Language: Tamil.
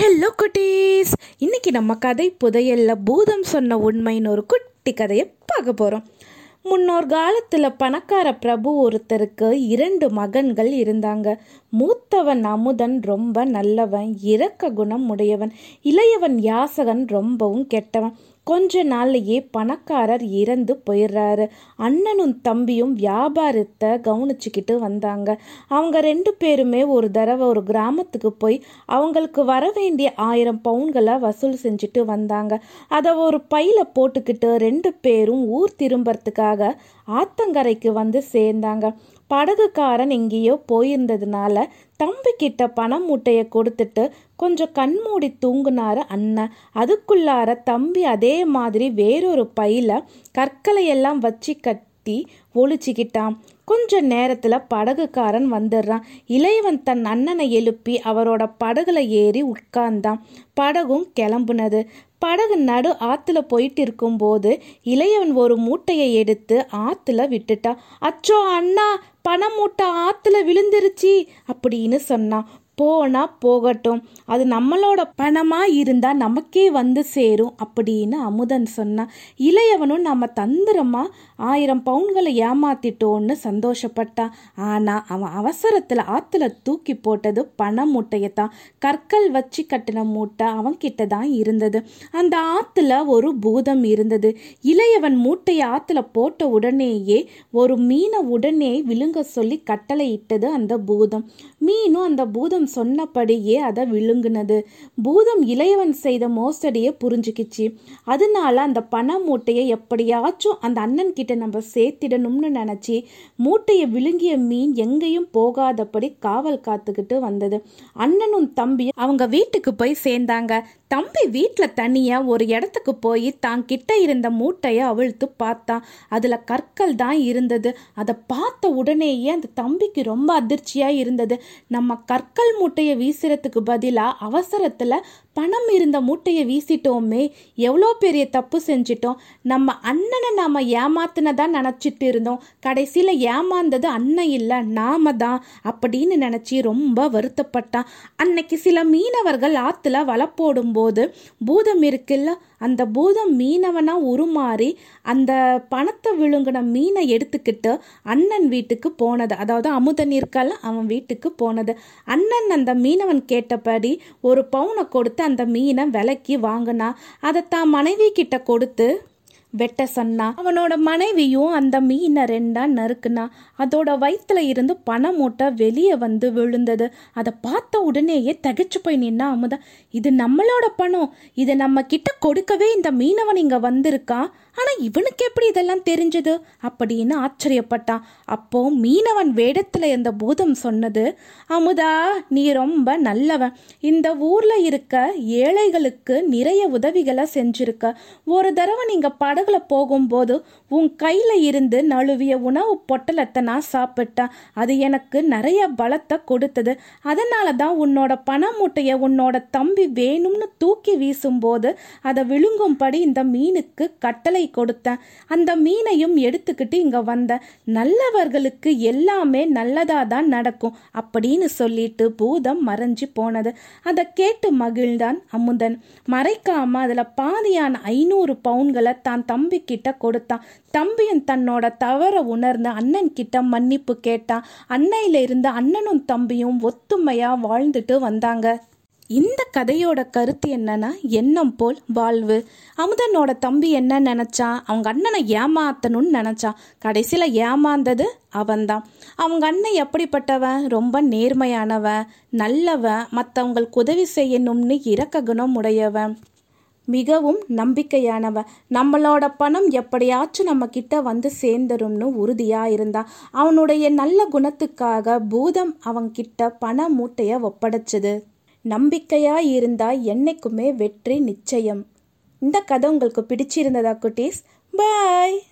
ஹலோ குட்டீஸ். இன்னைக்கு நம்ம கதை புதையல்ல பூதம் சொன்ன உண்மைன்னு ஒரு குட்டி கதையை பார்க்க போகிறோம் முன்னோர் காலத்தில் பணக்கார பிரபு ஒருத்தருக்கு இரண்டு மகன்கள் இருந்தாங்க. மூத்தவன் அமுதன் ரொம்ப நல்லவன் இரக்க குணம் உடையவன் இளையவன் யாசகன் ரொம்பவும் கெட்டவன். கொஞ்ச நாள்லயே பணக்காரர் இறந்து போயிடுறாரு. அண்ணனும் தம்பியும் வியாபாரத்தை கவனிச்சுக்கிட்டு வந்தாங்க. அவங்க ரெண்டு பேருமே ஒரு தடவை ஒரு கிராமத்துக்கு போய் அவங்களுக்கு வர வேண்டிய ஆயிரம் பவுன்களை வசூல் செஞ்சுட்டு வந்தாங்க. அதை ஒரு பையில போட்டுக்கிட்டு ரெண்டு பேரும் ஊர் திரும்புறதுக்காக ஆத்தங்கரைக்கு வந்து சேர்ந்தாங்க. படகுக்காரன் எங்கேயோ போயிருந்ததுனால தம்பிக்கிட்ட பணம் மூட்டையை கொடுத்துட்டு கொஞ்சம் கண்மூடி தூங்குனாரு அண்ணன் அதுக்குள்ளார தம்பி அதே மாதிரி வேறொரு பையில கற்களையெல்லாம் வச்சு கட்டி ஒழிச்சிக்கிட்டான் கொஞ்ச நேரத்தில் படகுக்காரன் வந்துடுறான். இளையவன் தன் அண்ணனை எழுப்பி அவரோட படகுல ஏறி உட்கார்ந்தான். படகும் கிளம்புனது. படகு நடு ஆற்றுல போயிட்டு இருக்கும்போது இளையவன் ஒரு மூட்டையை எடுத்து ஆற்றுல விட்டுட்டான். அச்சோ அண்ணா பணம் மூட்டை ஆற்றுல விழுந்துருச்சு அப்படின்னு சொன்னான். போனா போகட்டும். அது நம்மளோட பணமா இருந்தா நமக்கே வந்து சேரும் அப்படின்னு அமுதன் சொன்னான். இளையவனும் நம்ம தந்திரமா ஆயிரம் பவுன்களை ஏமாத்திட்டோன்னு சந்தோஷப்பட்டான். ஆனா அவன் அவசரத்துல ஆத்துல தூக்கி போட்டது பண மூட்டையை தான் கற்கள் வச்சு கட்டின மூட்டை அவன் கிட்ட தான் இருந்தது. அந்த ஆத்துல ஒரு பூதம் இருந்தது. இளையவன் மூட்டையை ஆத்துல போட்ட உடனேயே ஒரு மீனை உடனே விழுங்க சொல்லி கட்டளை இட்டது அந்த பூதம். மீனும் அந்த பூதம் சொன்னபடியே அதை விழுங்குனது. பூதம் இளையவன் செய்த மோசடியை புரிஞ்சுக்கிச்சு. அதனால அந்த பண மூட்டையை எப்படியாச்சும் அந்த அண்ணன் கிட்ட நம்ம சேர்த்திடணும்னு நினச்சி மூட்டையை விழுங்கிய மீன் எங்கேயும் போகாதபடி காவல் காத்துக்கிட்டு வந்தது. அண்ணனும் தம்பியும் அவங்க வீட்டுக்கு போய் சேர்ந்தாங்க. தம்பி வீட்டில் தனியாக ஒரு இடத்துக்கு போய் தான் கிட்ட இருந்த மூட்டையை அவிழ்த்து பார்த்தான் அதில் கற்கள் தான் இருந்தது. அதை பார்த்த உடனேயே அந்த தம்பிக்கு ரொம்ப அதிர்ச்சியாக இருந்தது. நம்ம கற்கள் மூட்டையை வீசுறதுக்கு பதிலாக அவசரத்தில் பணம் இருந்த மூட்டையை வீசிட்டோமே எவ்வளோ பெரிய தப்பு செஞ்சிட்டோம். நம்ம அண்ணனை நாம் ஏமாத்தினதா நினச்சிட்டு இருந்தோம். கடைசியில் ஏமாந்தது அண்ணன் இல்லை நாம தான் அப்படின்னு நினச்சி ரொம்ப வருத்தப்பட்டான். அன்னைக்கு சில மீனவர்கள் ஆற்றுல வலை போடும்போது பூதம் இருக்குல்ல அந்த பூதம் மீனவனா உருமாறி அந்த பணத்தை விழுங்கின மீனை எடுத்துக்கிட்டு அண்ணன் வீட்டுக்கு போனது. அதாவது அமுதன் இருக்கல அவன் வீட்டுக்கு போனது. அண்ணன் அந்த மீனவன் கேட்டபடி ஒரு பவுனை கொடுத்து அந்த மீனை விலைக்கு வாங்கினா அதை தான் மனைவி கிட்ட கொடுத்து வெட்ட சொன்னா அவனோட மனைவியும் அந்த மீனை ரெண்டா நறுக்குனா அதோட வயிற்றுல இருந்து பண மூட்டை வெளியே வந்து விழுந்தது. அதை பார்த்த உடனேயே தகைச்சு போய் நின்னா அமுதா இது நம்மளோட பணம். இதை நம்ம கிட்ட கொடுக்கவே இந்த மீனவன் இங்க வந்திருக்கான் ஆனா இவனுக்கு எப்படி இதெல்லாம் தெரிஞ்சது? அப்படின்னு ஆச்சரியப்பட்டான் அப்போ மீனவன் வேடத்துல இருந்த பூதம் சொன்னது அமுதா நீ ரொம்ப நல்லவன். இந்த ஊர்ல இருக்க ஏழைகளுக்கு நிறைய உதவிகளை செஞ்சிருக்க. ஒரு தடவை நீங்க படகுல போகும்போது உன் கையில இருந்து நழுவிய உணவு பொட்டலத்தை நான் சாப்பிட்டேன் அது எனக்கு நிறைய பலத்தை கொடுத்தது. அதனால தான் உன்னோட பண மூட்டையை உன்னோட தம்பி வேணும்னு தூக்கி வீசும்போது அதை விழுங்கும்படி இந்த மீனுக்கு கட்டளை கொடுத்தேன். அந்த மீனையும் எடுத்துக்கிட்டு இங்க வந்தேன் நல்லவர்களுக்கு எல்லாமே நல்லதா தான் நடக்கும் அப்படின்னு சொல்லிட்டு பூதம் மறைஞ்சு போனது. அதை கேட்டு மகிழ்ந்தான் அமுதன். மறைக்காம அதுல பாதியான ஐநூறு பவுன்களை தான் தம்பி கிட்ட கொடுத்தான். தம்பியும் தன்னோட தவற உணர்ந்து அண்ணன் கிட்ட மன்னிப்பு கேட்டான். அன்னையில இருந்து அண்ணனும் தம்பியும் ஒத்துமையா வாழ்ந்துட்டு வந்தாங்க. இந்த கதையோட கருத்து என்னன்னா எண்ணம் போல் வாழ்வு. அமுதனோட தம்பி என்ன நினைச்சான்? அவங்க அண்ணனை ஏமாத்தணும்னு நினைச்சான். கடைசியில் ஏமாந்தது அவன்தான். அவங்க அண்ணன் எப்படிப்பட்டவன்? ரொம்ப நேர்மையானவன் நல்லவன் மற்றவங்களுக்கு உதவி செய்யணும்னு இரக்க குணம் உடையவன். மிகவும் நம்பிக்கையானவன் நம்மளோட பணம் எப்படியாச்சும் நம்ம கிட்ட வந்து சேர்ந்துரும்னு உறுதியா இருந்தான் அவனுடைய நல்ல குணத்துக்காக பூதம் அவன்கிட்ட பண மூட்டைய ஒப்படைச்சது. நம்பிக்கையா இருந்தா என்னைக்குமே வெற்றி நிச்சயம். இந்த கதை உங்களுக்கு பிடிச்சிருந்ததா குட்டீஸ்? பாய்